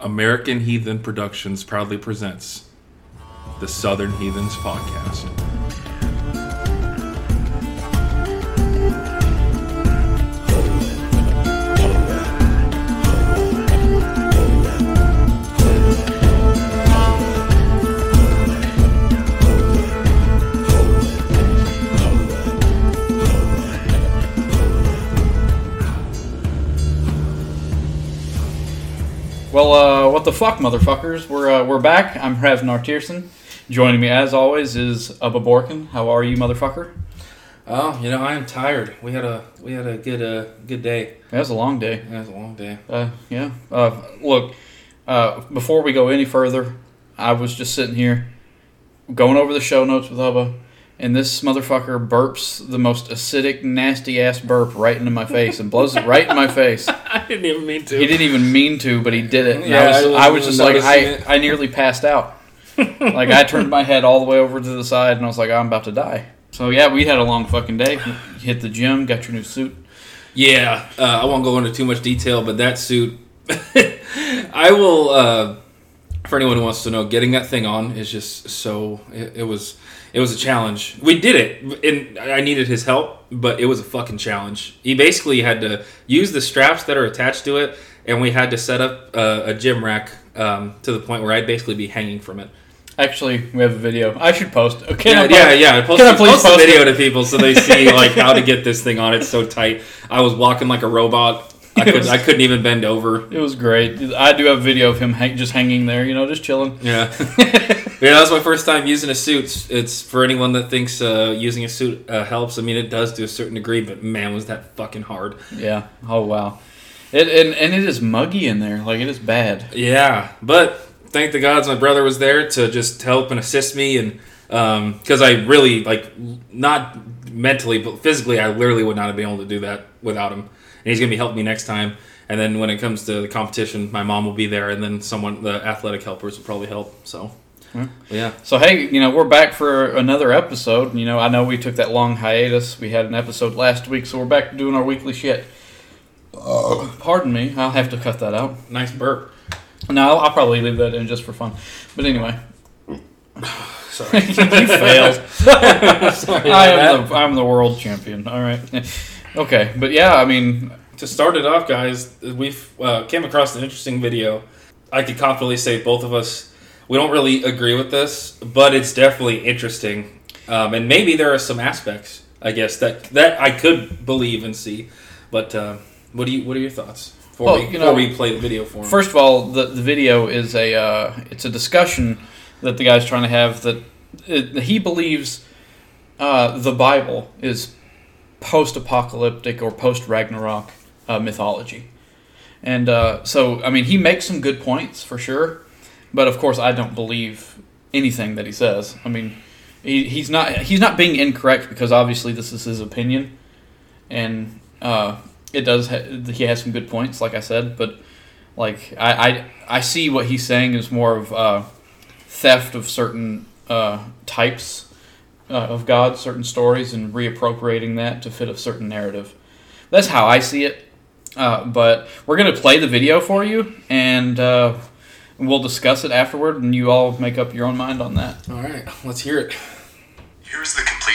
American Heathen Productions proudly presents the Southern Heathens Podcast. Well, uh, what the fuck, motherfuckers? We're uh, we're back. I'm Ravnar Tierson. Joining me, as always, is Ubba Borkin. How are you, motherfucker? Oh, you know, I am tired. We had a we had a good uh good day. That was a long day. It was a long day. Uh, yeah. Uh, look, uh, before we go any further, I was just sitting here going over the show notes with Ubba, and this motherfucker burps the most acidic, nasty ass burp right into my face and blows it right in my face. I didn't even mean to. He didn't even mean to, but he did it. And Yeah, I was, I wasn't I was just like, I, it. I nearly passed out. like I turned my head all the way over to the side, and I was like, I'm about to die. So yeah, we had a long fucking day. Hit the gym, got your new suit. Yeah, uh, I won't go into too much detail, but that suit, I will. Uh, for anyone who wants to know, getting that thing on is just so. It, it was it was a challenge. We did it, and I needed his help, but it was a fucking challenge. He basically had to use the straps that are attached to it, and we had to set up uh, a gym rack um, to the point where I'd basically be hanging from it. Actually, we have a video. I should post. Okay, Yeah, yeah, yeah. Post, Can I please post post video to people so they see like how to get this thing on. It's so tight. I was walking like a robot. I, It could, was- I couldn't even bend over. It was great. I do have a video of him hang, just hanging there, you know, just chilling. Yeah, yeah. That was my first time using a suit. It's- for anyone that thinks uh, using a suit uh, helps. I mean, it does to a certain degree, but man, was that fucking hard. Yeah. Oh wow. It and, and it is muggy in there. Like it is bad. Yeah, but thank the gods my brother was there to just help and assist me, and because I really like not mentally but physically, I literally would not have been able to do that without him. And he's gonna be helping me next time. And then when it comes to the competition, my mom will be there, and then someone, the athletic helpers, will probably help. So, yeah, So hey, you know, we're back for another episode. You know, I know we took that long hiatus. We had an episode last week, so we're back to doing our weekly shit. Uh. Pardon me, I'll have to cut that out. nice burp. No, I'll, I'll probably leave that in just for fun. But anyway, Sorry. you failed. Sorry I about am the I'm the world champion. All right. Okay, but yeah, I mean, to start it off, guys, we uh, came across an interesting video. I could confidently say both of us we don't really agree with this, but it's definitely interesting, um, and maybe there are some aspects, I guess, that that I could believe and see. But uh, what do you what are your thoughts before Well, we you before we play the video for 'em? First of all, the, the video is a uh, it's a discussion that the guy's trying to have that it, he believes uh, the Bible is post-apocalyptic or post-Ragnarok uh, mythology, and uh, so I mean he makes some good points for sure, but of course I don't believe anything that he says. I mean he, he's not he's not being incorrect because obviously this is his opinion, and uh, it does ha- he has some good points like I said, but like I, I I see what he's saying is more of uh, theft of certain uh, types uh, of God, certain stories, and reappropriating that to fit a certain narrative. That's how I see it. Uh, but we're gonna play the video for you, and uh, we'll discuss it afterward, and you all make up your own mind on that. all right, let's hear it. Here's the complete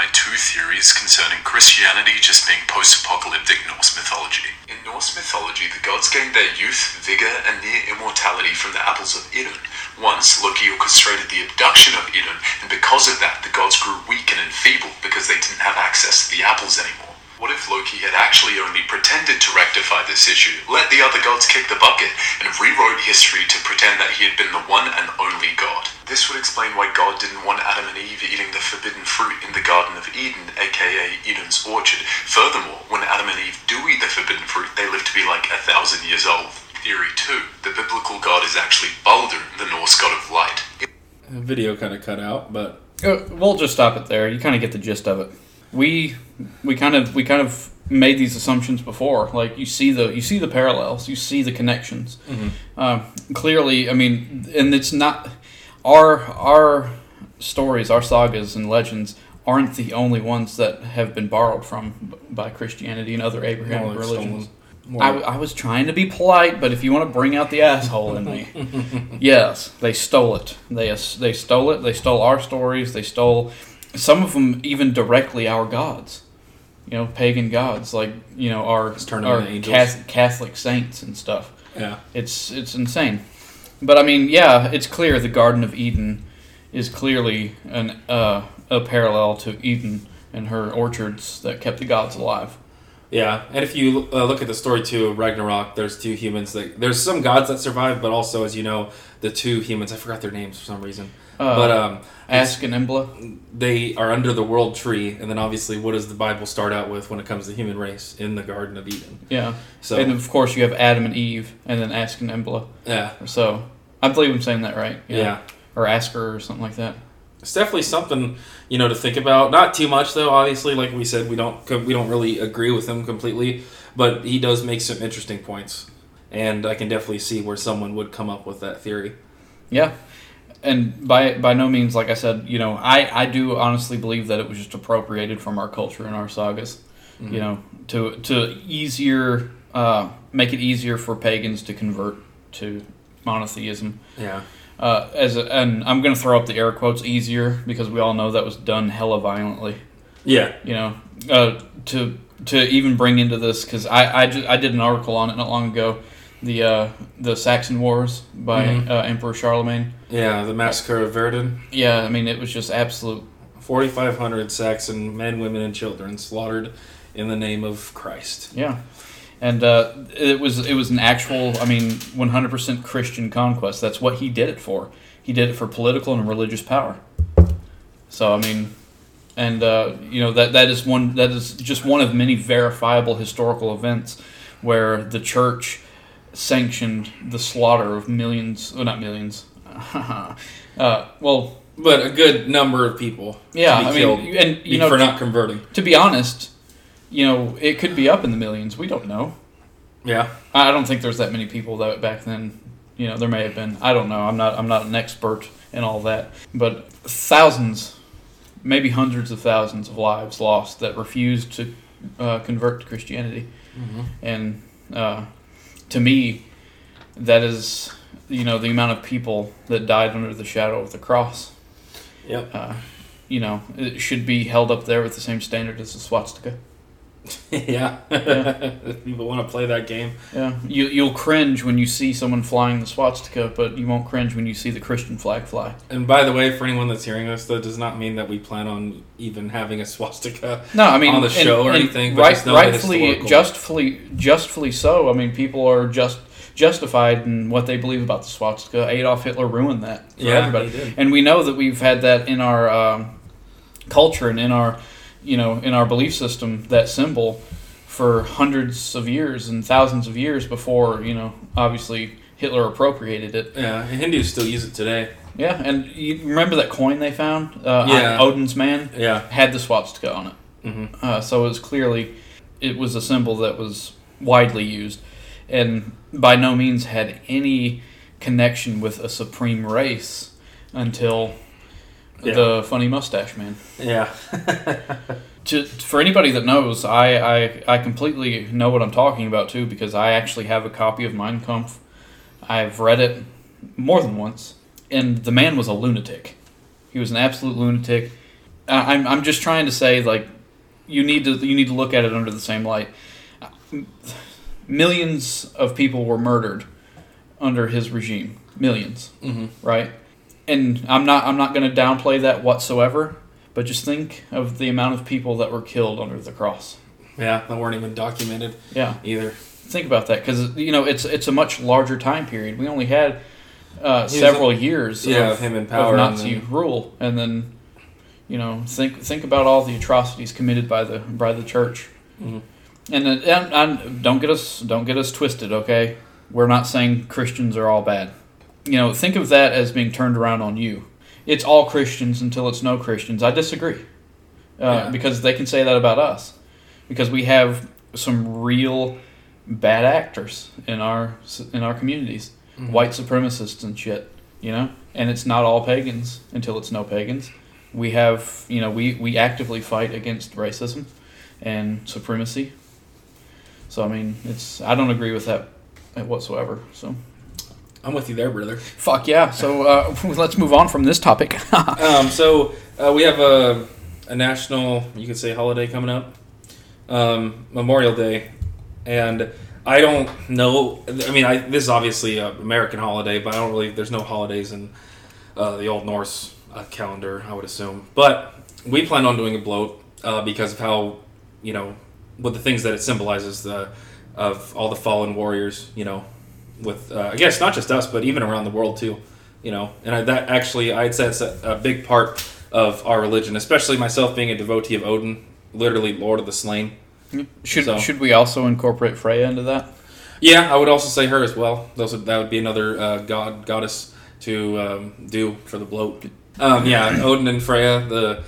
my two theories concerning Christianity just being post apocalyptic Norse mythology. In Norse mythology, the gods gained their youth, vigor, and near immortality from the apples of Idun. Once, Loki orchestrated the abduction of Idun, and because of that, the gods grew weak and enfeebled because they didn't have access to the apples anymore. What if Loki had actually only pretended to rectify this issue, let the other gods kick the bucket, and rewrote history to pretend that he had been the one and only god? This would explain why God didn't want Adam and Eve eating the forbidden fruit in the Garden of Eden, aka Idun's orchard. Furthermore, when Adam and Eve do eat the forbidden fruit, they live to be like a thousand years old. Theory 2. The biblical god is actually Baldur, the Norse god of light. The video kind of cut out, but Uh, we'll just stop it there. You kind of get the gist of it. We we kind of we kind of made these assumptions before. Like you see the you see the parallels, you see the connections. Um, clearly, I mean, and it's not our our stories, our sagas and legends aren't the only ones that have been borrowed from by Christianity and other Abrahamic religions. I, I was trying to be polite, but if you want to bring out the asshole in me, yes, they stole it. They they stole it. They stole our stories. They stole some of them even directly our gods. You know, pagan gods like you know our Let's turn them our Catholic saints and stuff. yeah. It's it's insane. But I mean, yeah, it's clear the Garden of Eden is clearly an uh, a parallel to Idun and her orchards that kept the gods alive. Yeah, and if you uh, look at the story too of Ragnarok, there's two humans that there's some gods that survive, but also as you know, the two humans I forgot their names for some reason, Uh, but um, Ask and Embla. they are under the world tree, and then obviously, what does the Bible start out with when it comes to human race in the Garden of Eden? Yeah. So and of course you have Adam and Eve, and then Ask and Embla. yeah, So I believe I'm saying that right. yeah, Or Asker or something like that. It's definitely something you know to think about. Not too much though. Obviously, like we said, we don't we don't really agree with him completely, but he does make some interesting points, and I can definitely see where someone would come up with that theory. Yeah. And by by no means, like I said, you know, I, I do honestly believe that it was just appropriated from our culture and our sagas. Mm-hmm. You know, to to easier uh, make it easier for pagans to convert to monotheism. Yeah, Uh, as a, and I'm going to throw up the air quotes easier because we all know that was done hella violently. yeah, you know, uh, to to even bring into this because I I, I did an article on it not long ago, the uh, the Saxon Wars by Mhm. uh, Emperor Charlemagne. yeah. The massacre of Verden. Yeah, I mean it was just absolute. 4,500 Saxon men, women, and children slaughtered in the name of Christ. Yeah, and uh, it was it was an actual. I mean, 100% Christian conquest. That's what he did it for. He did it for political and religious power. So I mean, and uh, you know that that is one that is just one of many verifiable historical events where the church sanctioned the slaughter of millions, well, not millions. uh, well, But a good number of people. yeah, I mean, and you know, for not converting. to be honest, you know, it could be up in the millions. We don't know. Yeah, I don't think there's that many people that back then. You know, there may have been. I don't know. I'm not. I'm not an expert in all that. But thousands, maybe hundreds of thousands of lives lost that refused to uh, convert to Christianity. And uh, to me, that is, you know, the amount of people that died under the shadow of the cross. yep. Uh, you know, it should be held up there with the same standard as the swastika. yeah. if people want to play that game. Yeah, you you'll cringe when you see someone flying the swastika, but you won't cringe when you see the Christian flag fly. And by the way, for anyone that's hearing this, that does not mean that we plan on even having a swastika. No, I mean On the and- show or and anything, but Right, just rightfully, justfully, justfully so. I mean, people are just justified in what they believe about the swastika. Adolf Hitler ruined that for Yeah, everybody, and we know that we've had that in our um, culture and in our, you know, in our belief system. That symbol for hundreds of years and thousands of years before, you know, obviously Hitler appropriated it. Yeah, Hindus still use it today. Yeah, and you remember that coin they found? Uh, Yeah. on Odin's man Yeah. had the swastika on it. Mm-hmm. Uh, so it was clearly, it was a symbol that was widely used, and by no means had any connection with a supreme race until Yeah. the funny mustache man. Yeah. To, for anybody that knows, I, I I completely know what I'm talking about too because I actually have a copy of Mein Kampf. I've read it more than once, and the man was a lunatic. He was an absolute lunatic. I- I'm I'm just trying to say like you need to you need to look at it under the same light. Millions of people were murdered under his regime. Millions hmm right? And I'm not I'm not going to downplay that whatsoever, but just think of the amount of people that were killed under the cross. Yeah, that weren't even documented Yeah, either. think about that because you know it's it's a much larger time period. We only had uh, several years yeah, of, of him in of power and Nazi then- rule, and then you know think think about all the atrocities committed by the by the church. Mhm. And, and, and don't get us don't get us twisted, okay? We're not saying Christians are all bad. You know, think of that as being turned around on you. It's all Christians until it's no Christians. I disagree, uh, Yeah. because they can say that about us, because we have some real bad actors in our in our communities, Mhm. white supremacists and shit. You know, and it's not all pagans until it's no pagans. We have, you know, we we actively fight against racism and supremacy. So I mean, it's I don't agree with that whatsoever. So I'm with you there, brother. fuck yeah. So uh, let's move on from this topic. Um, so uh, we have a, a national, you could say, holiday coming up, um, Memorial Day, and I don't know. I mean, I, this is obviously an American holiday, but I don't really. There's no holidays in uh, the Old Norse uh, calendar, I would assume. But we plan on doing a blót uh, because of how you know with the things that it symbolizes the of all the fallen warriors. You know, with uh, I guess not just us, but even around the world too. You know, and I, that actually I'd say it's a, a big part of our religion, especially myself being a devotee of Odin, literally Lord of the Slain. should So- should we also incorporate Freya into that? Yeah, I would also say her as well. Those would, that would be another uh, god goddess to um, do for the blót. Um, yeah, Odin and Freya, the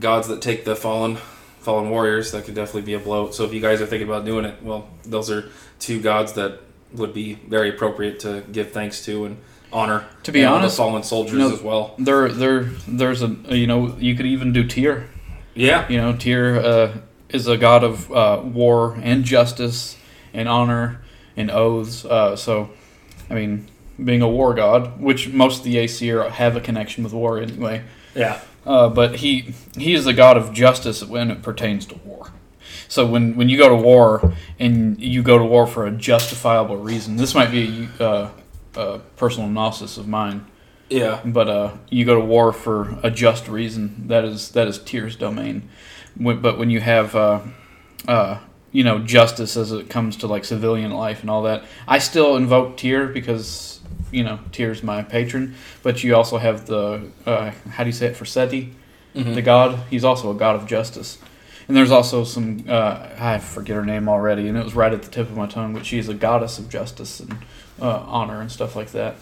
gods that take the fallen fallen warriors. That could definitely be a blót. So if you guys are thinking about doing it, well, those are two gods that would be very appropriate to give thanks to and honor. To be honest, the fallen soldiers you know- as well. There there there's a you know you could even do Tyr. Yeah, You know, Tyr uh, is a god of uh, war and justice and honor and oaths. Uh, so, I mean, being a war god, which most of the Aesir have a connection with war anyway. yeah, Uh, but he he is the god of justice when it pertains to war. So when, when you go to war and you go to war for a justifiable reason, this might be a, uh, a personal analysis of mine, yeah. but uh, you go to war for a just reason. That is that is Tyr's domain. When, but when you have uh, uh, you know justice as it comes to like civilian life and all that, I still invoke Tyr because you know Tyr's my patron. But you also have the uh, how do you say it Forseti, Mhm. the god. He's also a god of justice. And there's also some uh, I forget her name already, and it was right at the tip of my tongue. But she's a goddess of justice and uh, honor and stuff like that.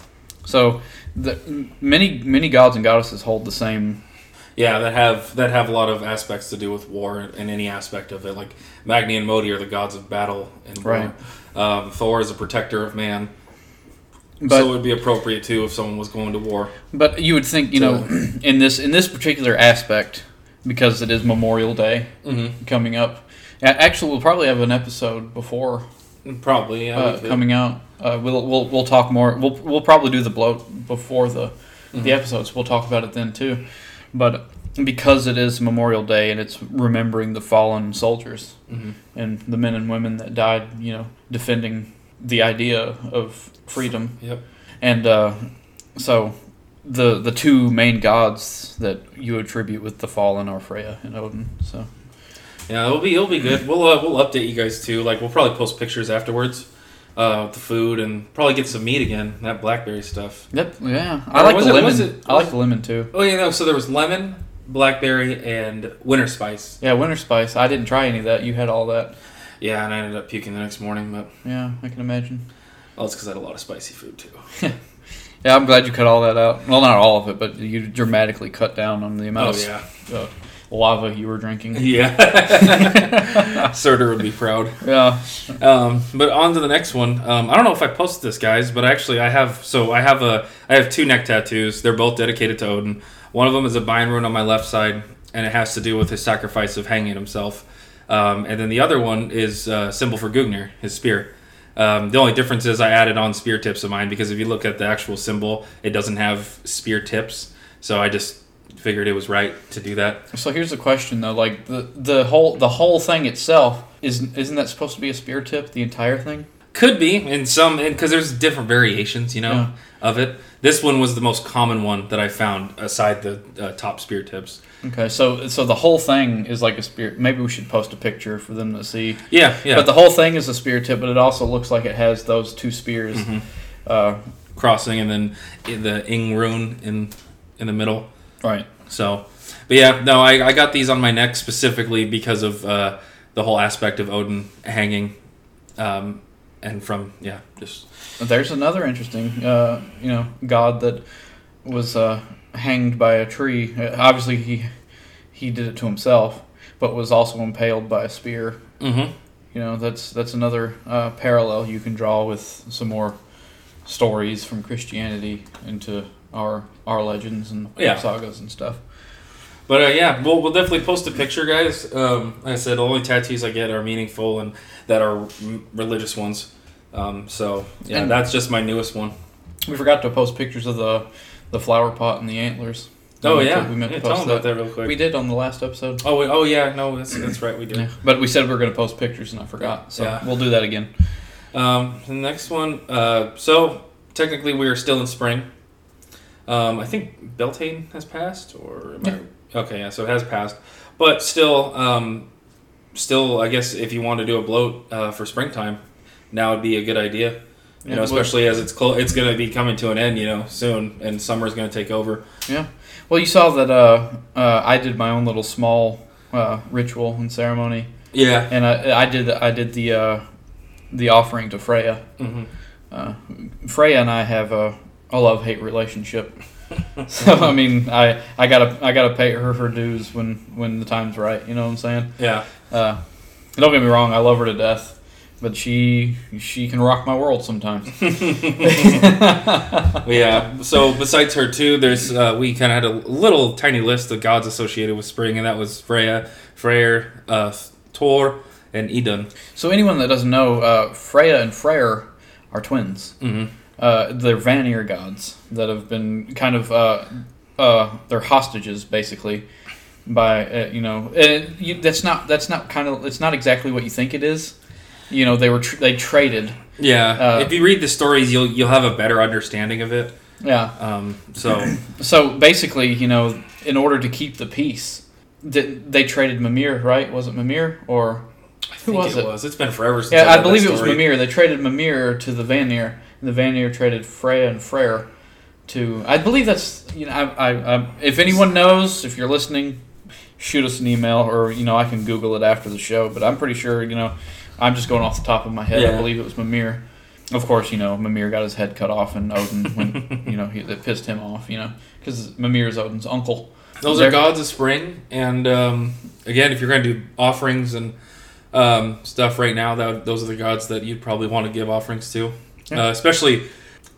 So the, many many gods and goddesses hold the same. Yeah, that have that have a lot of aspects to do with war and any aspect of it. Like Magni and Modi are the gods of battle and war. Right. Um, Thor is a protector of man, But so it would be appropriate too if someone was going to war. but you would think you know in this in this particular aspect because it is Memorial Day Mm-hmm. coming up. Actually, we'll probably have an episode before Probably, yeah. uh, coming out. Uh, we'll, we'll we'll talk more. We'll we'll probably do the blót before the the Mhm. episodes. We'll talk about it then too. But because it is Memorial Day and it's remembering the fallen soldiers Mhm. and the men and women that died, you know, defending the idea of freedom. Yep. And uh, so the the two main gods that you attribute with the fallen are Freya and Odin. So Yeah, it'll be it'll be good. We'll uh, we'll update you guys too. Like we'll probably post pictures afterwards, uh, with the food and probably get some meat again. That blackberry stuff. Yep. Yeah. I Or like the it- lemon. was it- I like the lemon too. Oh yeah, no. So there was lemon, blackberry, and winter spice. Yeah, winter spice. I didn't try any of that. You had all that. Yeah, and I ended up puking the next morning, but Yeah, I can imagine. well, it's because I had a lot of spicy food too. Yeah, I'm glad you cut all that out. Well, not all of it, but you dramatically cut down on the amount Oh of yeah, uh, lava you were drinking. yeah. Surtur would be proud. Yeah. Um, but on to the next one. Um, I don't know if I posted this, guys, but actually I have. So I have a. I have two neck tattoos. They're both dedicated to Odin. One of them is a Bind rune on my left side, and it has to do with his sacrifice of hanging himself. Um, and then the other one is a symbol for Gungnir, his spear. Um, the only difference is I added on spear tips of mine because if you look at the actual symbol, it doesn't have spear tips. So I just figured it was right to do that. So here's the question though, like the the whole the whole thing itself is isn't that supposed to be a spear tip? The entire thing? Could be in some, because there's different variations, you know, Yeah. of it. This one was the most common one that I found, aside the uh, top spear tips. Okay, so so the whole thing is like a spear. Maybe we should post a picture for them to see. Yeah, yeah. But the whole thing is a spear tip, but it also looks like it has those two spears. Mhm. Uh, crossing and then the ing rune in in the middle. right. So, but yeah, no, I, I got these on my neck specifically because of uh, the whole aspect of Odin hanging, um, and from yeah, just There's another interesting, uh, you know, god that was uh, hanged by a tree. Uh, obviously, he he did it to himself, but was also impaled by a spear. mm-hmm. You know, that's that's another uh, parallel you can draw with some more stories from Christianity into our our legends and Yeah. sagas and stuff. But uh, yeah, we'll, we'll definitely post a picture, guys. Um, like I said, the only tattoos I get are meaningful and that are m- religious ones. Um, so yeah, And- that's just my newest one. We forgot to post pictures of the the flower pot and the antlers. Oh We yeah, meant- we meant yeah, to tell post them about that. that real quick. We did on the last episode. oh, wait, oh yeah, no, that's, that's right, we did. Yeah. But we said we were going to post pictures, and I forgot. So Yeah. we'll do that again. Um, the next one. Uh, so technically, we are still in spring. Um, I think Beltane has passed, or am I? Okay, yeah, so it has passed, but still, um, still, I guess if you want to do a blót uh, for springtime, now would be a good idea. You Yeah, know, well- especially as it's close, it's going to be coming to an end, you know, soon, and summer's going to take over. Yeah. Well, you saw that uh, uh, I did my own little small uh, ritual and ceremony, Yeah. and I, I did I did the uh, the offering to Freya. hmm Uh, Freya and I have a, a love hate relationship. so I mean, I, I gotta I gotta pay her her dues when when the time's right. You know what I'm saying? Yeah. Uh, don't get me wrong, I love her to death, but she she can rock my world sometimes. Yeah. So besides her too, there's uh, we kind of had a little tiny list of gods associated with spring, and that was Freya, Freyr, uh, Thor, and Idun. So anyone that doesn't know, uh, Freya and Freyr are twins. Mm-hmm. Uh, they're Vanir gods that have been kind of uh, uh, they're hostages basically by uh, you know and you, that's not that's not kind of it's not exactly what you think it is. You know they were tr- they traded. Yeah. Uh, if you read the stories, you'll you'll have a better understanding of it. Yeah. Um, so So basically, you know, in order to keep the peace, th- they traded Mimir, right? Was it Mimir or I who think was it, it? was. It's been forever since. Yeah, I, I believe it was. Mimir. They traded Mimir to the Vanir, and the Vanir traded Freya and Freyr to. I believe that's you know. I, I, I, if anyone knows, if you're listening, shoot us an email, or you know, I can Google it after the show. But I'm pretty sure you know. I'm just going off the top of my head. I believe it was Mimir. Of course, you know Mimir got his head cut off, and Odin when you know he, that pissed him off. You know because Mimir is Odin's uncle. Those They're- are gods of spring, and um, again, if you're going to do offerings and um, stuff right now, that those are the gods that you'd probably want to give offerings to, Yeah. uh, especially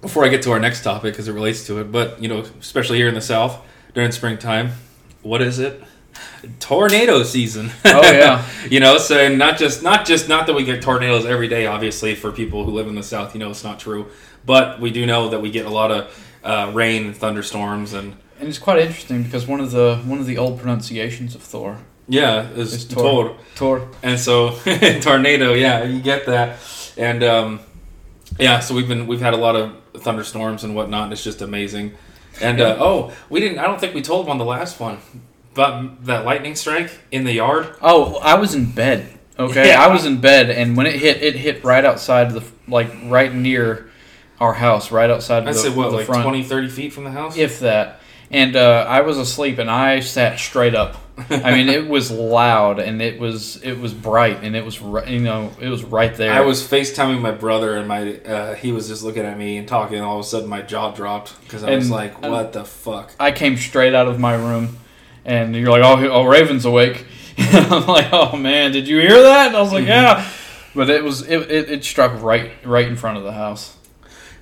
before I get to our next topic because it relates to it. But you know, especially here in the South during springtime, what is it? Tornado season. Oh yeah, you know, so not just not just not that we get tornadoes every day. Obviously, for people who live in the South, you know, it's not true. But we do know that we get a lot of uh, rain and thunderstorms and. and it's quite interesting because one of the one of the old pronunciations of Thor, Yeah, is. Tor. Tor. And so tornado, yeah, you get that. And um, yeah, so we've been we've had a lot of thunderstorms and whatnot. And it's just amazing. And uh, oh, we didn't. I don't think we told them on the last one, but that lightning strike in the yard. Oh, I was in bed. Okay, Yeah. I was in bed, and when it hit, it hit right outside the like right near our house, right outside I of the, said what, the like front, 20, 30 feet from the house. if that. And uh, I was asleep, and I sat straight up. I mean, it was loud, and it was it was bright, and it was ri- you know it was right there. I was FaceTiming my brother, and my uh, he was just looking at me and talking. And all of a sudden, my jaw dropped because I was like, "What the fuck?" I came straight out of my room, and you're like, "Oh, oh Raven's awake." I'm like, "Oh man, did you hear that?" And I was like, Mm-hmm. "Yeah," but it was it, it, it struck right right in front of the house.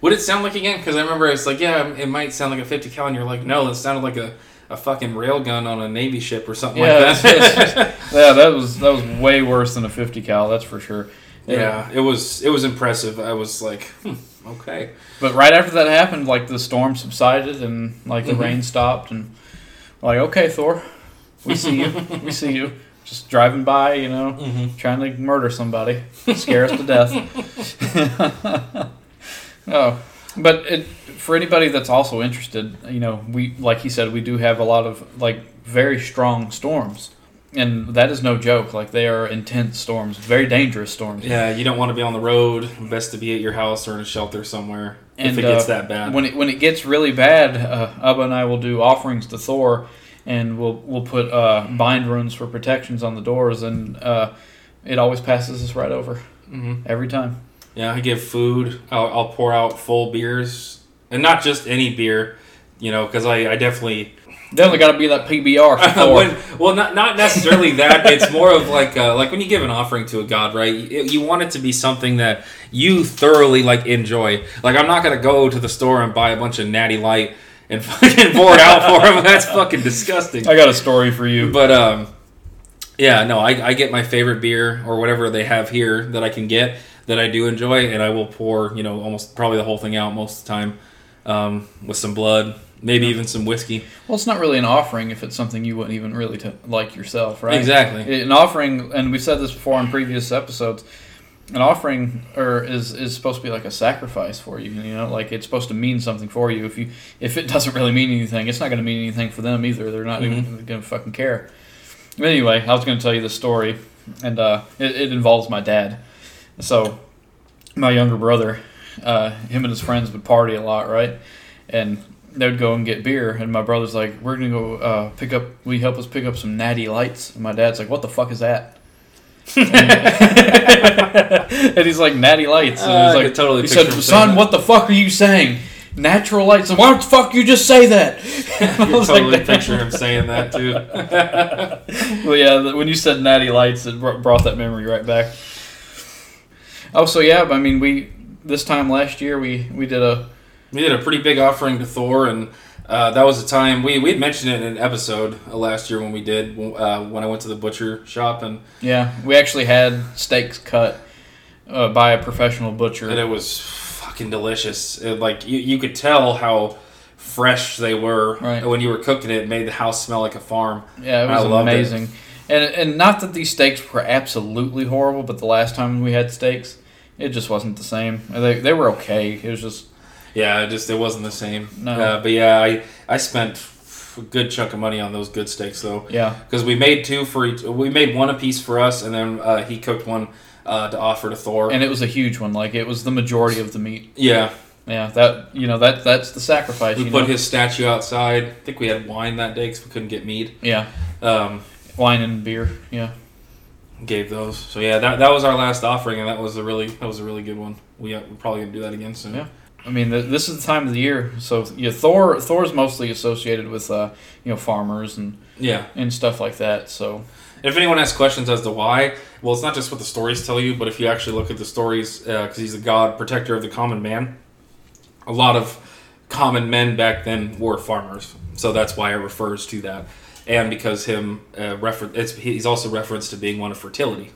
What did it sound like again? Because I remember it's like, yeah, it might sound like a 50 cal, and you're like, no, it sounded like a, a fucking railgun on a Navy ship or something Yeah, like that. Yeah, that was that was way worse than a 50 cal, that's for sure. yeah, it was it was impressive. I was like, hmm, okay. But right after that happened, like the storm subsided and like the Mhm. rain stopped, and like, okay, Thor, we see you, we see you, just driving by, you know, Mm-hmm. trying to murder somebody, scare us to death. oh, but it, for anybody that's also interested, you know, we like he said, we do have a lot of like very strong storms, and that is no joke. Like they are intense storms, very dangerous storms. Yeah, you don't want to be on the road. Best to be at your house or in a shelter somewhere if And, it gets uh, that bad. When it when it gets really bad, uh, Abba and I will do offerings to Thor, and we'll we'll put uh, bind runes for protections on the doors, and uh, it always passes us right over hmm every time. Yeah, I give food. I'll, I'll pour out full beers, and not just any beer, you know, because I, I definitely Definitely got to be that PBR when, well, not not necessarily that. It's more of like uh, like when you give an offering to a god, right? You, you want it to be something that you thoroughly like enjoy. Like I'm not gonna go to the store and buy a bunch of Natty Light and fucking pour it out for them. That's fucking disgusting. I got a story for you. But um, yeah, no, I, I get my favorite beer or whatever they have here that I can get that I do enjoy, and I will pour you know almost probably the whole thing out most of the time um, with some blood, maybe even some whiskey. Well, it's not really an offering if it's something you wouldn't even really t- like yourself, right? Exactly. An offering, and we've said this before in previous episodes. An offering or is is supposed to be like a sacrifice for you. You know, like it's supposed to mean something for you. If you if it doesn't really mean anything, it's not going to mean anything for them either. They're not even going to fucking care. But anyway, I was going to tell you the story, and uh, it, it involves my dad. So, my younger brother, uh, him and his friends would party a lot, right? And they would go and get beer, and my brother's like, "We're gonna go uh, pick up. We help us pick up some Natty Lights?" And my dad's like, "What the fuck is that?" and he's like, "Natty Lights." And Uh, he's like, could totally he said, "Son, that." what the fuck are you saying?" Natural lights. Why the fuck you just say that? I was totally "Dad." picture him saying that too. well, yeah, when you said Natty Lights, it brought that memory right back. Oh, so yeah, I mean, we this time last year we we did a we did a pretty big offering to Thor, and uh, that was the time we we had mentioned it in an episode last year when we did uh, when I went to the butcher shop, and yeah, we actually had steaks cut uh, by a professional butcher. and it was fucking delicious. It, like you, you could tell how fresh they were Right. when you were cooking it. It made the house smell like a farm. Yeah, it I was loved it. And and not that these steaks were absolutely horrible, but the last time we had steaks, it just wasn't the same. They, they were okay. It was just Yeah, it just it wasn't the same. No. Uh, but yeah, I I spent a good chunk of money on those good steaks though. yeah, because we made two for each. We made one a piece for us, and then uh, he cooked one uh, to offer to Thor. and it was a huge one. Like it was the majority of the meat. yeah, Yeah, that you know that that's the sacrifice. we put know? his statue outside. I think we had wine that day because we couldn't get meat. yeah Um, wine and beer. Yeah, gave those. So yeah, that, that was our last offering, and that was a really that was a really good one. We uh, we're probably gonna do that again soon. Yeah. I mean, th- this is the time of the year. So yeah, Thor Thor's mostly associated with uh, you know farmers and yeah. and stuff like that. So If anyone has questions as to why, well, it's not just what the stories tell you, but if you actually look at the stories, because he's the god protector of the common man, a lot of common men back then were farmers, so that's why it refers to that, and because him uh, refer- it's he's also referenced to being one of fertility,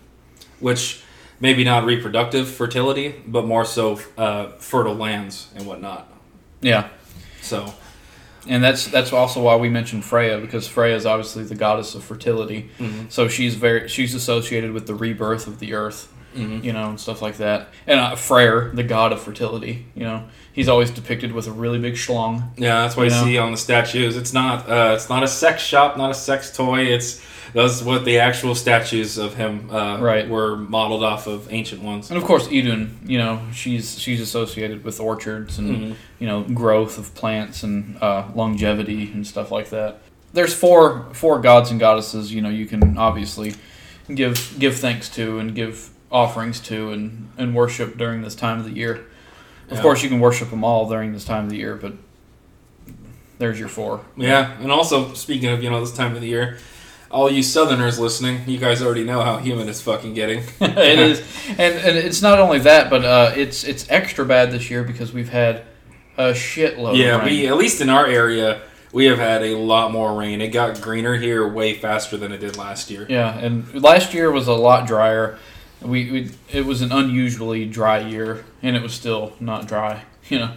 which maybe not reproductive fertility, but more so uh, fertile lands and whatnot. yeah, So and that's that's also why we mentioned Freya because Freya is obviously the goddess of fertility. Mhm. So she's very she's associated with the rebirth of the earth, mhm. you know, and stuff like that. And uh, Freyr, the god of fertility, you know, he's always depicted with a really big schlong. Yeah, that's what You know? see on the statues. It's not uh, it's not a sex shop, not a sex toy. It's that's what the actual statues of him uh, Right. were modeled off of ancient ones. And of course, Idun, you know, she's she's associated with orchards and Mhm. you know growth of plants and uh, longevity and stuff like that. There's four four gods and goddesses. You know, you can obviously give give thanks to and give offerings to and and worship during this time of the year. Of Yeah. course, you can worship them all during this time of the year, but there's your four. Yeah, and also speaking of you know this time of the year, all you Southerners listening, you guys already know how humid it's fucking getting. it is, and and it's not only that, but uh, it's it's extra bad this year because we've had a shitload. yeah, of rain. we at least in our area we have had a lot more rain. It got greener here way faster than it did last year. Yeah, and last year was a lot drier. We, we it was an unusually dry year, and it was still not dry, you know.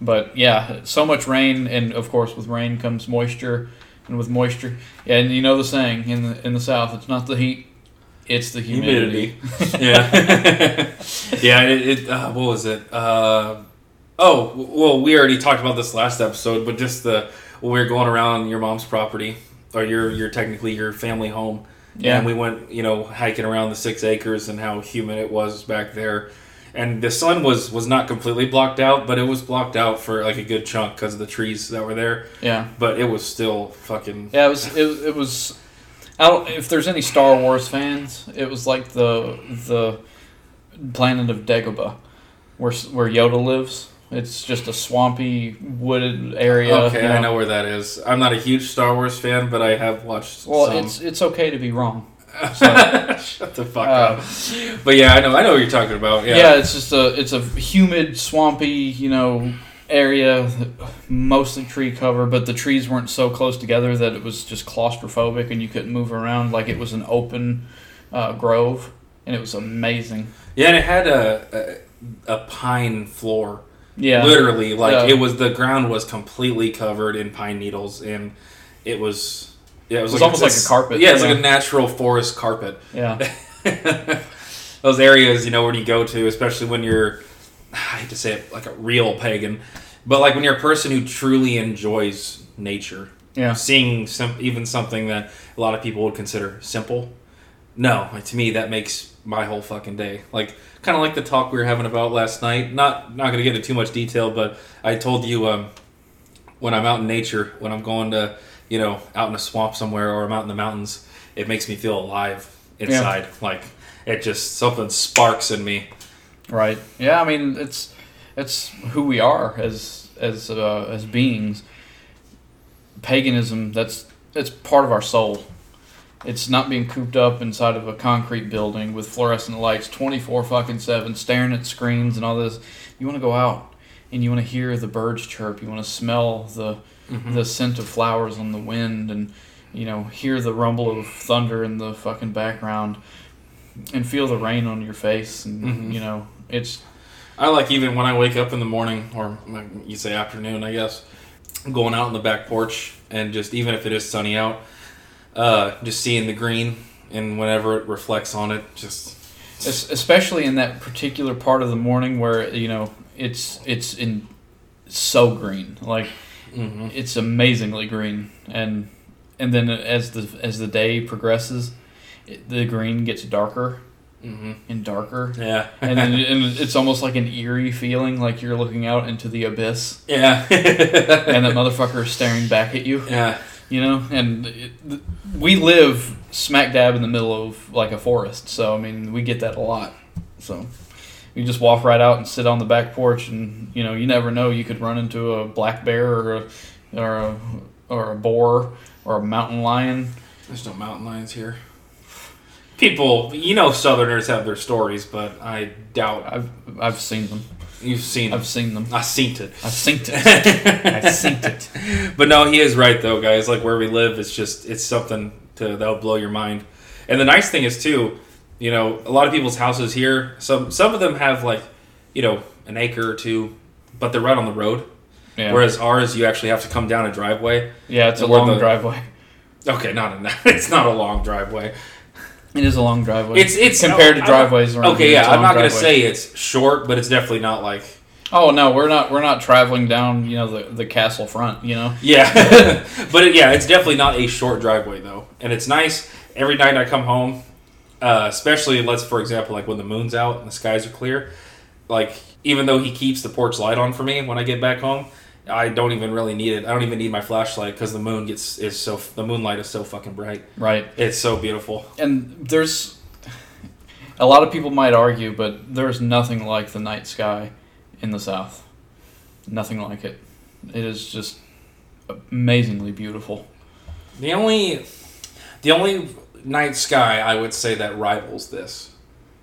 But yeah, so much rain, and of course, with rain comes moisture, and with moisture, and you know the saying in the in the South, it's not the heat, it's the humidity. yeah, yeah. It, it uh, what was it? Uh, oh, well, we already talked about this last episode, but just the when we were going around your mom's property or your your technically your family home, Yeah. and we went you know hiking around the six acres and how humid it was back there. And the sun was was not completely blocked out, but it was blocked out for like a good chunk because of the trees that were there. yeah, But it was still fucking yeah. It was it, it was. I don't, if there's any Star Wars fans, it was like the the planet of Dagobah, where where Yoda lives. It's just a swampy, wooded area. Okay, you I know where that is. I'm not a huge Star Wars fan, but I have watched. Well, some. it's it's okay to be wrong. Shut the fuck Uh, up. But yeah, I know. I know what you're talking about. Yeah. Yeah. it's just a it's a humid, swampy, you know, area, mostly tree cover, but the trees weren't so close together that it was just claustrophobic and you couldn't move around. Like it was an open uh, grove, and it was amazing. Yeah, and it had a a, a pine floor. Yeah, Literally, like Yeah. it was the ground was completely covered in pine needles, and it was yeah, it was, It was almost like a carpet, Yeah, it's yeah. like a natural forest carpet. yeah, Those areas, you know, when you go to, especially when you're, I hate to say it, like a real pagan, but like when you're a person who truly enjoys nature, yeah. seeing some, even something that a lot of people would consider simple. No, like, to me that makes my whole fucking day. Like kind of like the talk we were having about last night. Not not to get into too much detail, but I told you um, when I'm out in nature, when I'm going to you know out in a swamp somewhere or I'm out in the mountains, it makes me feel alive inside. Like it just something sparks in me. Right. Yeah. I mean, it's it's who we are as as uh, as beings. Paganism. That's it's part of our soul. It's not being cooped up inside of a concrete building with fluorescent lights, twenty four fucking seven, staring at screens and all this. You want to go out and you want to hear the birds chirp. You want to smell the the scent of flowers on the wind and you know hear the rumble of thunder in the fucking background and feel the rain on your face and Mhm. you know it's I like even when I wake up in the morning, or you say afternoon, I guess, going out on the back porch and just even if it is sunny out, uh, just seeing the green and whenever it reflects on it, just es- especially in that particular part of the morning where you know it's it's in so green like mhm. it's amazingly green. And and then as the as the day progresses it, the green gets darker hmm and darker. Yeah, and then and it's almost like an eerie feeling like you're looking out into the abyss. Yeah, and that motherfucker is staring back at you. Yeah, you know? And it, th- we live smack dab in the middle of like a forest so i mean we get that a lot. So you just walk right out and sit on the back porch and you know you never know you could run into a black bear or a or a, or a boar or a mountain lion. There's no mountain lions here. People, you know, Southerners have their stories, but I doubt i've i've seen them you've seen them. i've seen them I've seen it. i've seen it i've seen it but no, he is right though, guys. Like where we live, it's just it's something to that'll blow your mind. And the nice thing is too, you know, a lot of people's houses here, some some of them have like, you know, an acre or two, but they're right on the road. yeah Whereas ours, you actually have to come down a driveway. yeah it's a long the- driveway Okay, not a, it's not a long driveway. It is a long driveway It's it's compared to I'm- driveways around Okay, here, yeah, I'm long not gonna say it's short, but it's definitely not like Oh no, we're not. We're not traveling down. You know the the castle front. You know. Yeah, but it, yeah, it's definitely not a short driveway though, and it's nice. Every night I come home, uh, especially let's for example like when the moon's out and the skies are clear. Like even though he keeps the porch light on for me when I get back home, I don't even really need it. I don't even need my flashlight because the moon gets is so the moonlight is so fucking bright. Right. It's so beautiful. And there's a lot of people might argue, but there's nothing like the night sky in the south. Nothing like it. It is just amazingly beautiful. The only the only night sky I would say that rivals this,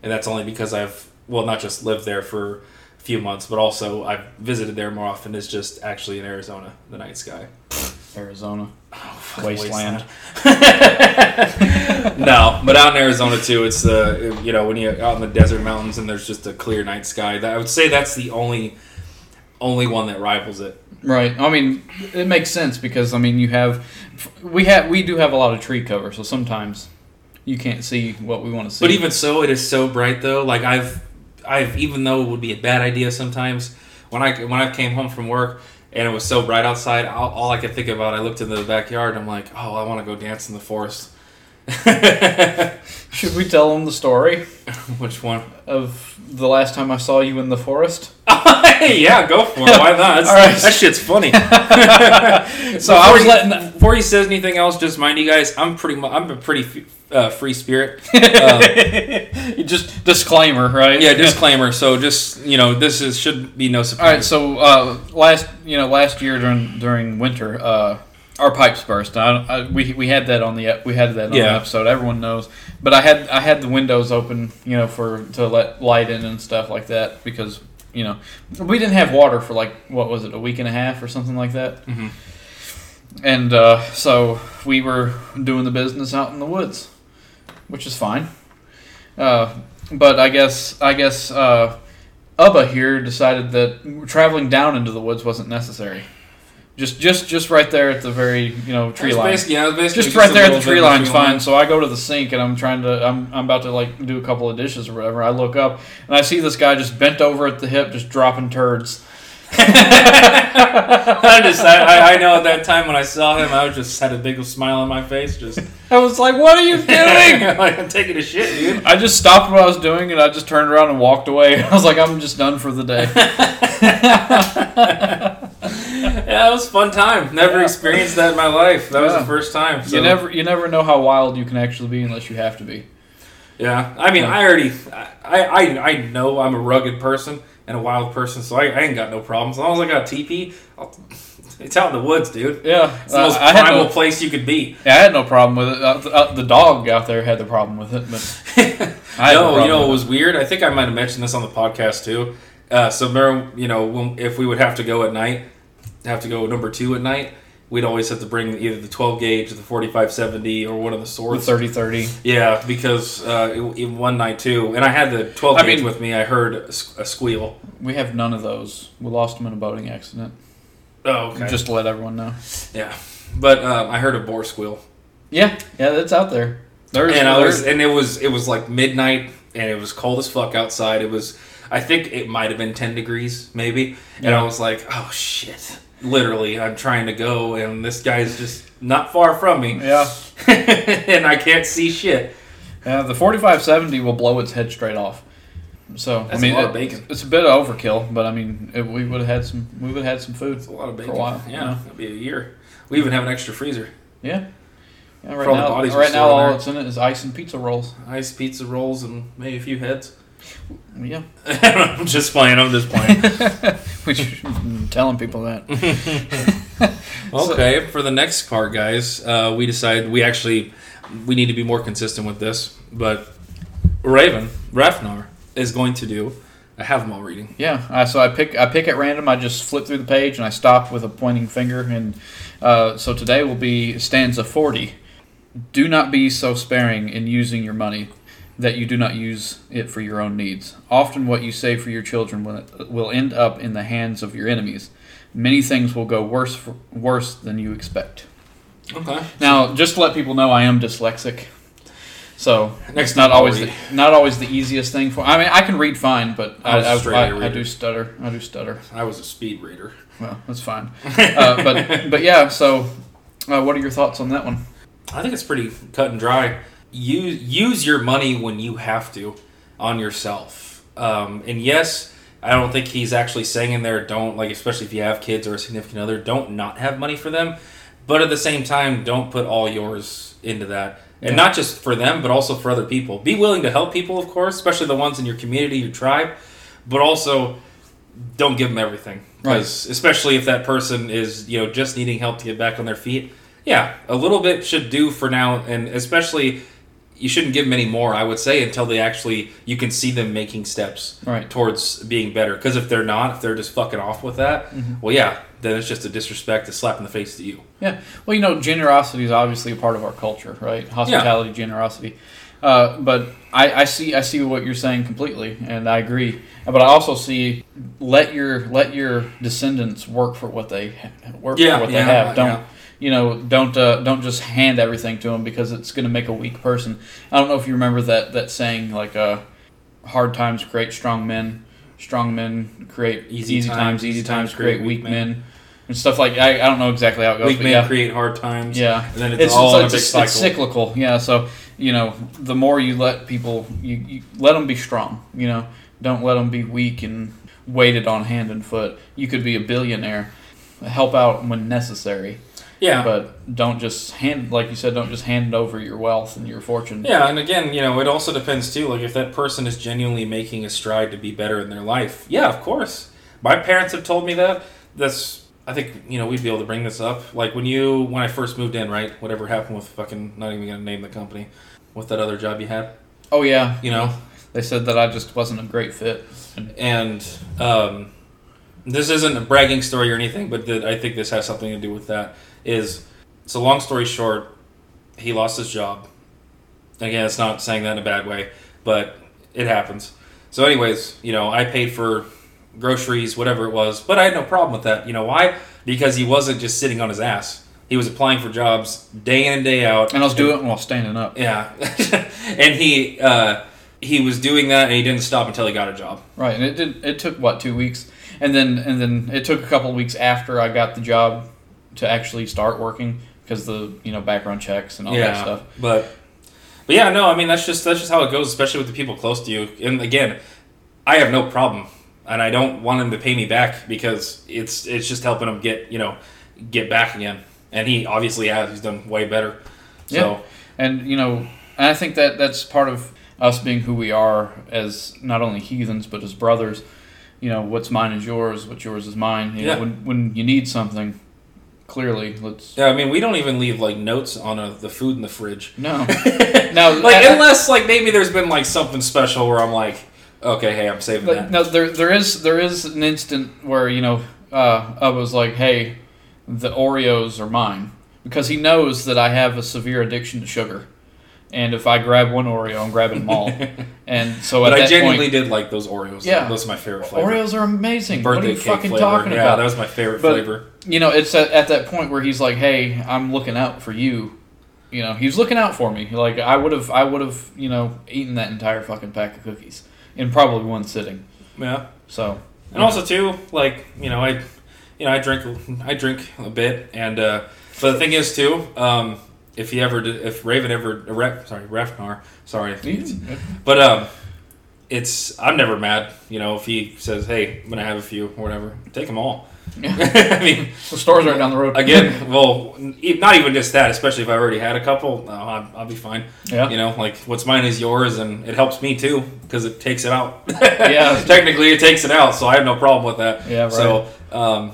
and that's only because I've well not just lived there for few months, but also I've visited there more often. Is just actually in Arizona, the night sky. Arizona. Oh, fucking Wasteland. wasteland. no, but out in Arizona too, it's the you know when you're out in the desert mountains and there's just a clear night sky. That I would say that's the only only one that rivals it. Right. I mean, it makes sense because I mean, you have we have we do have a lot of tree cover, so sometimes you can't see what we want to see. But even so, it is so bright though. Like I've, I've even though it would be a bad idea sometimes when I when I came home from work and it was so bright outside, all, all I could think about, I looked in the backyard. I'm like, oh, I want to go dance in the forest. should we tell them the story Which one? of the last time I saw you in the forest? yeah, go for it. Why not? All right. That shit's funny. So I was Before he- letting before he says anything else, just mind you guys, I'm pretty. mu- I'm a pretty f- uh, free spirit. Um, just disclaimer, right? yeah, disclaimer. So just you know, this is should be no surprise. right, so uh, last you know last year during during winter, uh, our pipes burst. I, I, we we had that on the we had that on the episode. Everyone knows, but I had I had the windows open, you know, for to let light in and stuff like that because you know, we didn't have water for like what was it, a week and a half or something like that. Mhm. And uh, so we were doing the business out in the woods, which is fine. Uh, but I guess I guess uh, Ubba here decided that traveling down into the woods wasn't necessary. Just just just right there at the very you know tree line. basically- yeah, basically Just right there at the tree bit of a line's fine. So I go to the sink and I'm trying to I'm I'm about to like do a couple of dishes or whatever. I look up and I see this guy just bent over at the hip, just dropping turds. I just, I, I- I know at that time when I saw him, I was just had a big smile on my face. Just I was like, "What are you doing?" like I'm taking a shit, dude. I just stopped what I was doing and I just turned around and walked away. I was like, "I'm just done for the day." Yeah, it was a fun time. Never Yeah. experienced that in my life. That was the first time. So. You never you never know how wild you can actually be unless you have to be. Yeah, I mean, Yeah. I already, I, I, I know I'm a rugged person and a wild person, so I, I ain't got no problems. As long as I got a teepee, I'll, it's out in the woods, dude. Yeah, It's the most Uh, I had primal no, place you could be. yeah, I had no problem with it. Uh, the, uh, dog out there had the problem with it, but I no no, you know, it was weird. I think I might have mentioned this on the podcast too. Uh, so, remember, you know, when, if we would have to go at night, have to go number two at night, we'd always have to bring either the 12 gauge or the 4570 or one of the the swords. thirty thirty. Yeah, because uh, in one night too, and I had the 12 I gauge mean- with me. I heard a squeal. We have none of those. We lost them in a boating accident. Oh, okay. Just to let everyone know. yeah, but um, I heard a boar squeal, Yeah, yeah, that's out there. There's, and I was, and it was, it was like midnight, and it was cold as fuck outside. It was, I think it might have been 10 degrees, maybe, and Yeah. I was like, oh shit. Literally, I'm trying to go, and this guy's just not far from me, yeah, and I can't see shit. yeah. The forty five seventy will blow its head straight off. So That's I mean, a lot it- of bacon. It's a bit of overkill, but I mean, it, we would have had some. We would have had some food. It's a lot of For a while, yeah, that'd be a year. We even have an extra freezer. Yeah. Yeah, right For all the now, right now, all that's in it is ice and pizza rolls. Ice pizza rolls and maybe a few heads. Yeah, I'm just playing. I'm just playing. which telling people that. okay, for the next part, guys, uh, we decide we actually we need to be more consistent with this. But Raven Rafnar is going to do I Havamal reading. Yeah, uh, so I pick I pick at random. I just flip through the page and I stop with a pointing finger. And uh, so today will be stanza forty. Do not be so sparing in using your money that you do not use it for your own needs. Often, what you save for your children will, will end up in the hands of your enemies. Many things will go worse for, worse than you expect. Okay. Now, just to let people know, I am dyslexic, so Next it's not always the, not always the easiest thing for. I mean, I can read fine, but I I, I, I, A I reader. do stutter. I do stutter. I was a speed reader. Well, that's fine. uh, but but yeah. So, uh, what are your thoughts on that one? I think it's pretty cut and dry. Use use your money when you have to on yourself. Um, and yes, I don't think he's actually saying in there don't like especially if you have kids or a significant other, don't not have money for them. But at the same time, don't put all yours into that. And Yeah. not just for them, but also for other people. Be willing to help people, of course, especially the ones in your community, your tribe, but also don't give them everything. Because especially if that person is, you know, just needing help to get back on their feet, yeah, a little bit should do for now, and especially you shouldn't give them any more. I would say until they actually you can see them making steps Right. towards being better. Because if they're not, if they're just fucking off with that, well, yeah, then it's just a disrespect, a slap in the face to you. Yeah. Well, you know, generosity is obviously a part of our culture, right? Hospitality, generosity. Uh, but I, I see I see what you're saying completely, and I agree. But I also see let your let your descendants work for what they work Yeah, for what yeah, they have. Don't yeah. You know? Don't uh, don't just hand everything to them because it's going to make a weak person. I don't know if you remember that that saying like uh, hard times create strong men, strong men create Easy easy, times, times, easy times times create weak weak men. men. And stuff like I, I don't know exactly how it goes, Weak men yeah, create hard times. yeah, and then it's, it's, all it's, in a big it's, cycle. it's cyclical. Yeah, so you know, the more you let people, you, you let them be strong. You know, don't let them be weak and weighted on hand and foot. You could be a billionaire, help out when necessary, yeah, but don't just hand, like you said, don't just hand over your wealth and your fortune. Yeah, and again, you know, it also depends too. Like if that person is genuinely making a stride to be better in their life, yeah, of course. My parents have told me that. That's I think you know we'd be able to bring this up. Like when you when I first moved in, right? Whatever happened with fucking not even gonna name the company with that other job you had. Oh yeah, You know, They said that I just wasn't a great fit. And um, this isn't a bragging story or anything, but that I think this has something to do with that. Is so long story short, he lost his job. Again, it's not saying that in a bad way, but it happens. So, anyways, you know, I paid for groceries, whatever it was, but I had no problem with that. You know why? Because he wasn't just sitting on his ass. He was applying for jobs day in and day out. and I was doing it while standing up. Yeah, and he uh, he was doing that, and he didn't stop until he got a job. Right, and it did. It took what two weeks, and then and then it took a couple of weeks after I got the job to actually start working because the you know background checks and all that stuff. But but yeah, no, I mean that's just that's just how it goes, especially with the people close to you. And again, I have no problem, and I don't want him to pay me back because it's it's just helping him get you know get back again. And he obviously has. He's done way better. So Yeah. And you know, and I think that that's part of us being who we are as not only heathens but as brothers. You know, what's mine is yours. What's yours is mine. You Yeah. know, when when you need something, clearly let's. yeah, I mean we don't even leave like notes on uh the food in the fridge. No, no. like I- I- unless like maybe there's been like something special where I'm like, okay, hey, I'm saving Like, that. no, there there is there is an instant where you know uh, I was like, hey, the Oreos are mine because he knows that I have a severe addiction to sugar, and if I grab one Oreo, I'm grabbing them all. and so But I genuinely point, did like those Oreos. Yeah. those are my favorite flavor. Oreos are amazing. what are Birthday you cake fucking flavor. talking yeah, about? that was my favorite But- flavor. you know, it's at, at that point where he's like, "Hey, I'm looking out for you." You know, he's looking out for me. Like I would have, I would have, you know, eaten that entire fucking pack of cookies in probably one sitting. Yeah, So, and also too, like you know, I, you know, I drink, I drink a bit, and uh, but the thing is too, um, if he ever, did, if Raven ever, uh, sorry, Refnar, sorry, but um, it's I'm never mad. You know, if he says, "Hey, I'm gonna have a few," or whatever, take them all. I mean, the store's right down the road. again, well, not even just that. Especially if I already had a couple, no, I'll, I'll be fine. yeah, You know, like what's mine is yours, and it helps me too because it takes it out. Yeah. technically it takes it out, so I have no problem with that. Yeah, right. So, um,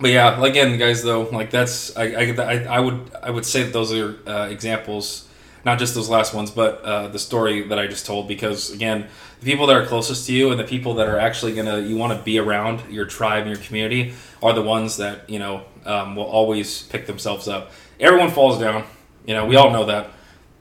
but yeah, again, guys, though, like that's I, I I would I would say that those are uh, examples, not just those last ones, but uh, the story that I just told. Because again, the people that are closest to you and the people that are actually gonna you want to be around your tribe and your community are the ones that you know um, will always pick themselves up. Everyone falls down. You know, we all know that.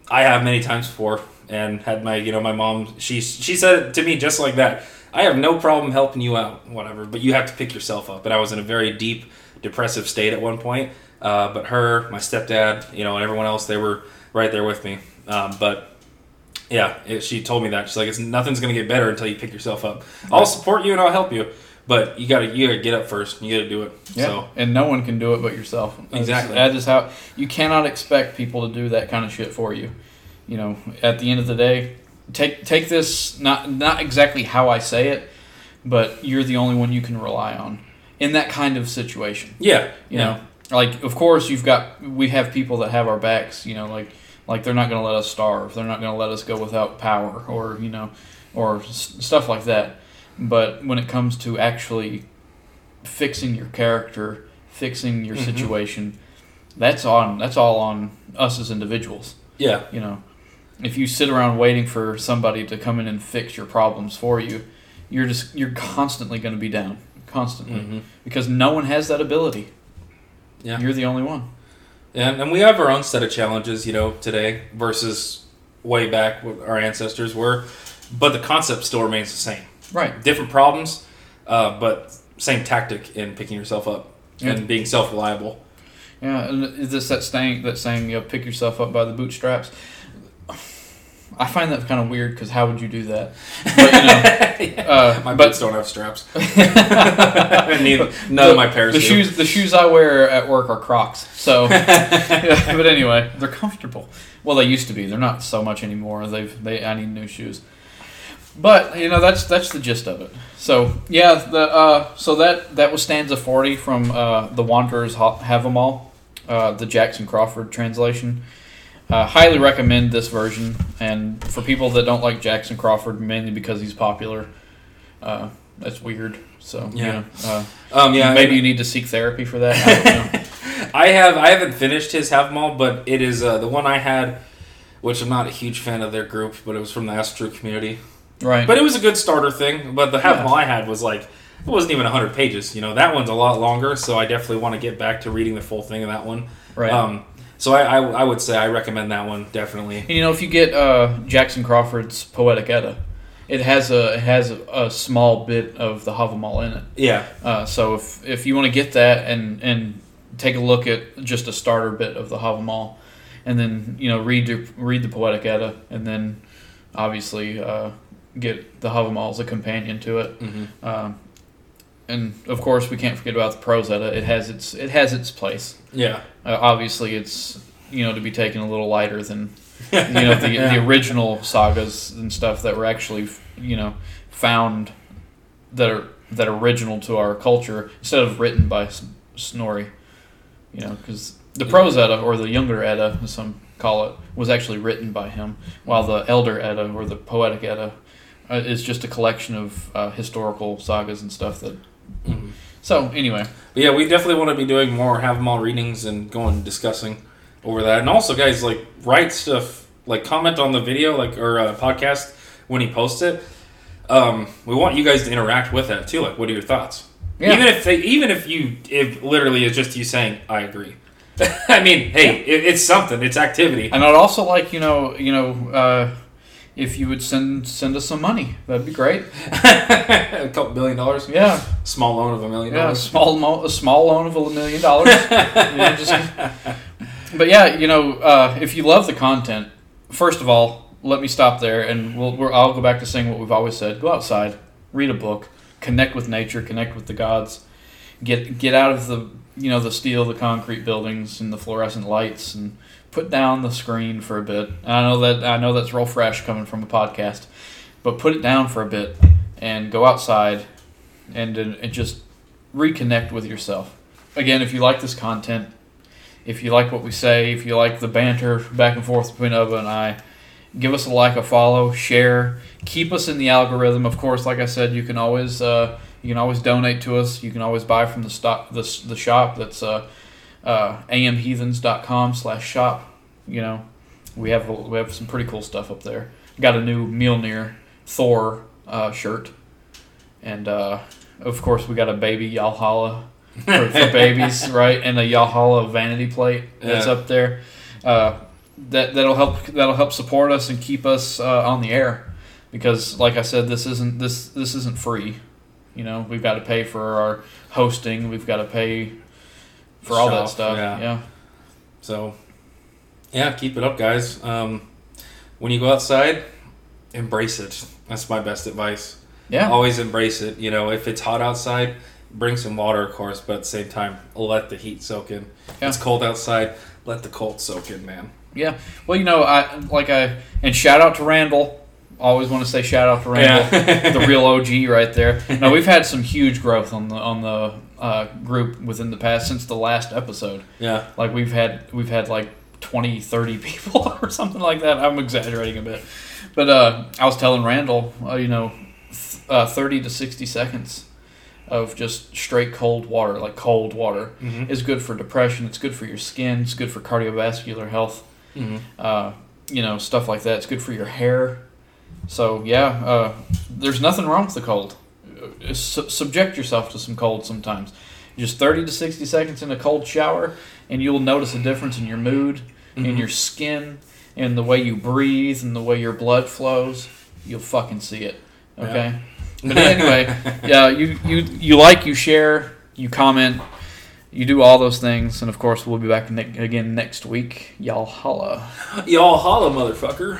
I have many times before, and had my you know my mom. She she said it to me just like that. I have no problem helping you out, whatever, but you have to pick yourself up. And I was in a very deep depressive state at one point. Uh, but her, my stepdad, you know, and everyone else, they were right there with me. Um, but yeah, it, she told me that she's like, it's nothing's gonna get better until you pick yourself up. I'll support you and I'll help you, but you gotta you gotta get up first. You gotta do it. yeah. So and no one can do it but yourself. That's- Exactly. That is how you cannot expect people to do that kind of shit for you. You know, at the end of the day, take take this not not exactly how I say it, but you're the only one you can rely on in that kind of situation. yeah, You yeah. know, like of course you've got we have people that have our backs. You know, like like they're not going to let us starve. They're not going to let us go without power or you know or s- stuff like that. But when it comes to actually fixing your character, fixing your Mhm. situation, that's on that's all on us as individuals. yeah, You know, if you sit around waiting for somebody to come in and fix your problems for you, you're just you're constantly going to be down, constantly, Mhm. because no one has that ability. Yeah. You're the only one. Yeah, and we have our own set of challenges, you know, today versus way back what our ancestors were, but the concept still remains the same. Right. Different problems, uh, but same tactic in picking yourself up Yeah. and being self-reliable. Yeah, and is this that saying that saying you know, pick yourself up by the bootstraps? I find that kind of weird because how would you do that? But you know, uh, My but boots don't have straps. Neither, none the, of my pairs the do. shoes the shoes I wear at work are Crocs. So, yeah, but anyway, they're comfortable. Well, they used to be. They're not so much anymore. They've they. I need new shoes. But you know that's that's the gist of it. So yeah, the uh, so that that was stanza forty from uh, the Wanderers Ha- Havamal, uh, the Jackson Crawford translation. Uh, highly recommend this version, and for people that don't like Jackson Crawford, mainly because he's popular, uh, that's weird. So Yeah. you know, uh, um, yeah, maybe you need to seek therapy for that. I don't know. I have I haven't finished his Havamal, but it is uh, the one I had, which I'm not a huge fan of their group, but it was from the Asatru community. Right. But it was a good starter thing. But the Yeah. mile I had was like it wasn't even hundred pages. You know that one's a lot longer, so I definitely want to get back to reading the full thing of that one. Right. Um, so I, I I would say I recommend that one definitely. And, you know, if you get uh, Jackson Crawford's Poetic Edda, it has a it has a, a small bit of the Havamal in it. Yeah. Uh, so if if you want to get that and and take a look at just a starter bit of the Havamal, and then you know read the read the Poetic Edda, and then obviously uh, get the Havamal as a companion to it. hmm Um, and of course, we can't forget about the Prose Edda. It has its it has its place. Yeah. Uh, obviously, it's you know to be taken a little lighter than you know the, Yeah. the original sagas and stuff that were actually you know found that are that are original to our culture instead of written by Snorri. You know, because the Prose Edda or the Younger Edda, as some call it, was actually written by him, while the Elder Edda or the Poetic Edda uh, is just a collection of uh, historical sagas and stuff that. Mhm. So anyway, But yeah, we definitely want to be doing more Havamal readings and going discussing over that. And also, guys, like write stuff, like comment on the video, like or uh, podcast when he posts it. Um, we want you guys to interact with that too. Like, what are your thoughts? Yeah. Even if they, even if you, if literally it's just you saying, "I agree." I mean, hey, it, it's something. It's activity. And I'd also like you know you know uh, if you would send send us some money, that'd be great. a couple billion dollars. Yeah, Small loan of a million yeah, a dollars. small mo- a small loan of a million dollars. Just- but yeah, you know, uh, if you love the content, first of all, let me stop there, and we'll, we're, I'll go back to saying what we've always said: go outside, read a book, connect with nature, connect with the gods, get get out of the you know the steel, the concrete buildings, and the fluorescent lights, and put down the screen for a bit. And I know that I know that's real fresh coming from a podcast, but put it down for a bit and go outside and and just reconnect with yourself. Again, if you like this content, if you like what we say, if you like the banter back and forth between Ubba and I, give us a like, a follow, share, keep us in the algorithm. Of course, like I said, you can always uh, you can always donate to us. You can always buy from the stock the, the shop that's uh, uh, amheathens.com slash shop. You know, we have we have some pretty cool stuff up there. Got a new Mjolnir Thor uh, shirt, and uh, of course we got a baby Y'allhalla for, for babies, right? And a Y'allhalla vanity plate that's Yeah. up there. Uh, that that'll help that'll help support us and keep us uh, on the air because, like I said, this isn't this this isn't free. You know, we've got to pay for our hosting. We've got to pay for all that stuff. yeah. yeah. So, yeah, keep it up, guys. Um, when you go outside, embrace it. That's my best advice. Yeah. Always embrace it. You know, if it's hot outside, bring some water, of course, but at the same time, let the heat soak in. Yeah. It's cold outside, let the cold soak in, man. Yeah. Well, you know, I like I and shout out to Randall. Always want to say shout out to Randall, Yeah. the real OG right there. Now we've had some huge growth on the on the uh, group within the past since the last episode. Yeah. Like we've had we've had like 20, 30 people or something like that. I'm exaggerating a bit, but uh, I was telling Randall, uh, you know, th- uh, thirty to sixty seconds of just straight cold water, like cold water, Mhm. is good for depression. It's good for your skin. It's good for cardiovascular health hmm uh, you know, stuff like that. It's good for your hair. So yeah, uh, there's nothing wrong with the cold. Uh, Su- subject yourself to some cold sometimes. Just 30 to 60 seconds in a cold shower, and you'll notice a difference in your mood, in Mhm. your skin, in the way you breathe, and the way your blood flows. You'll fucking see it. Okay. But anyway, yeah, you, you you like, you share, you comment, you do all those things, and of course we'll be back ne- again next week. Y'all holla. Y'all holla, motherfucker.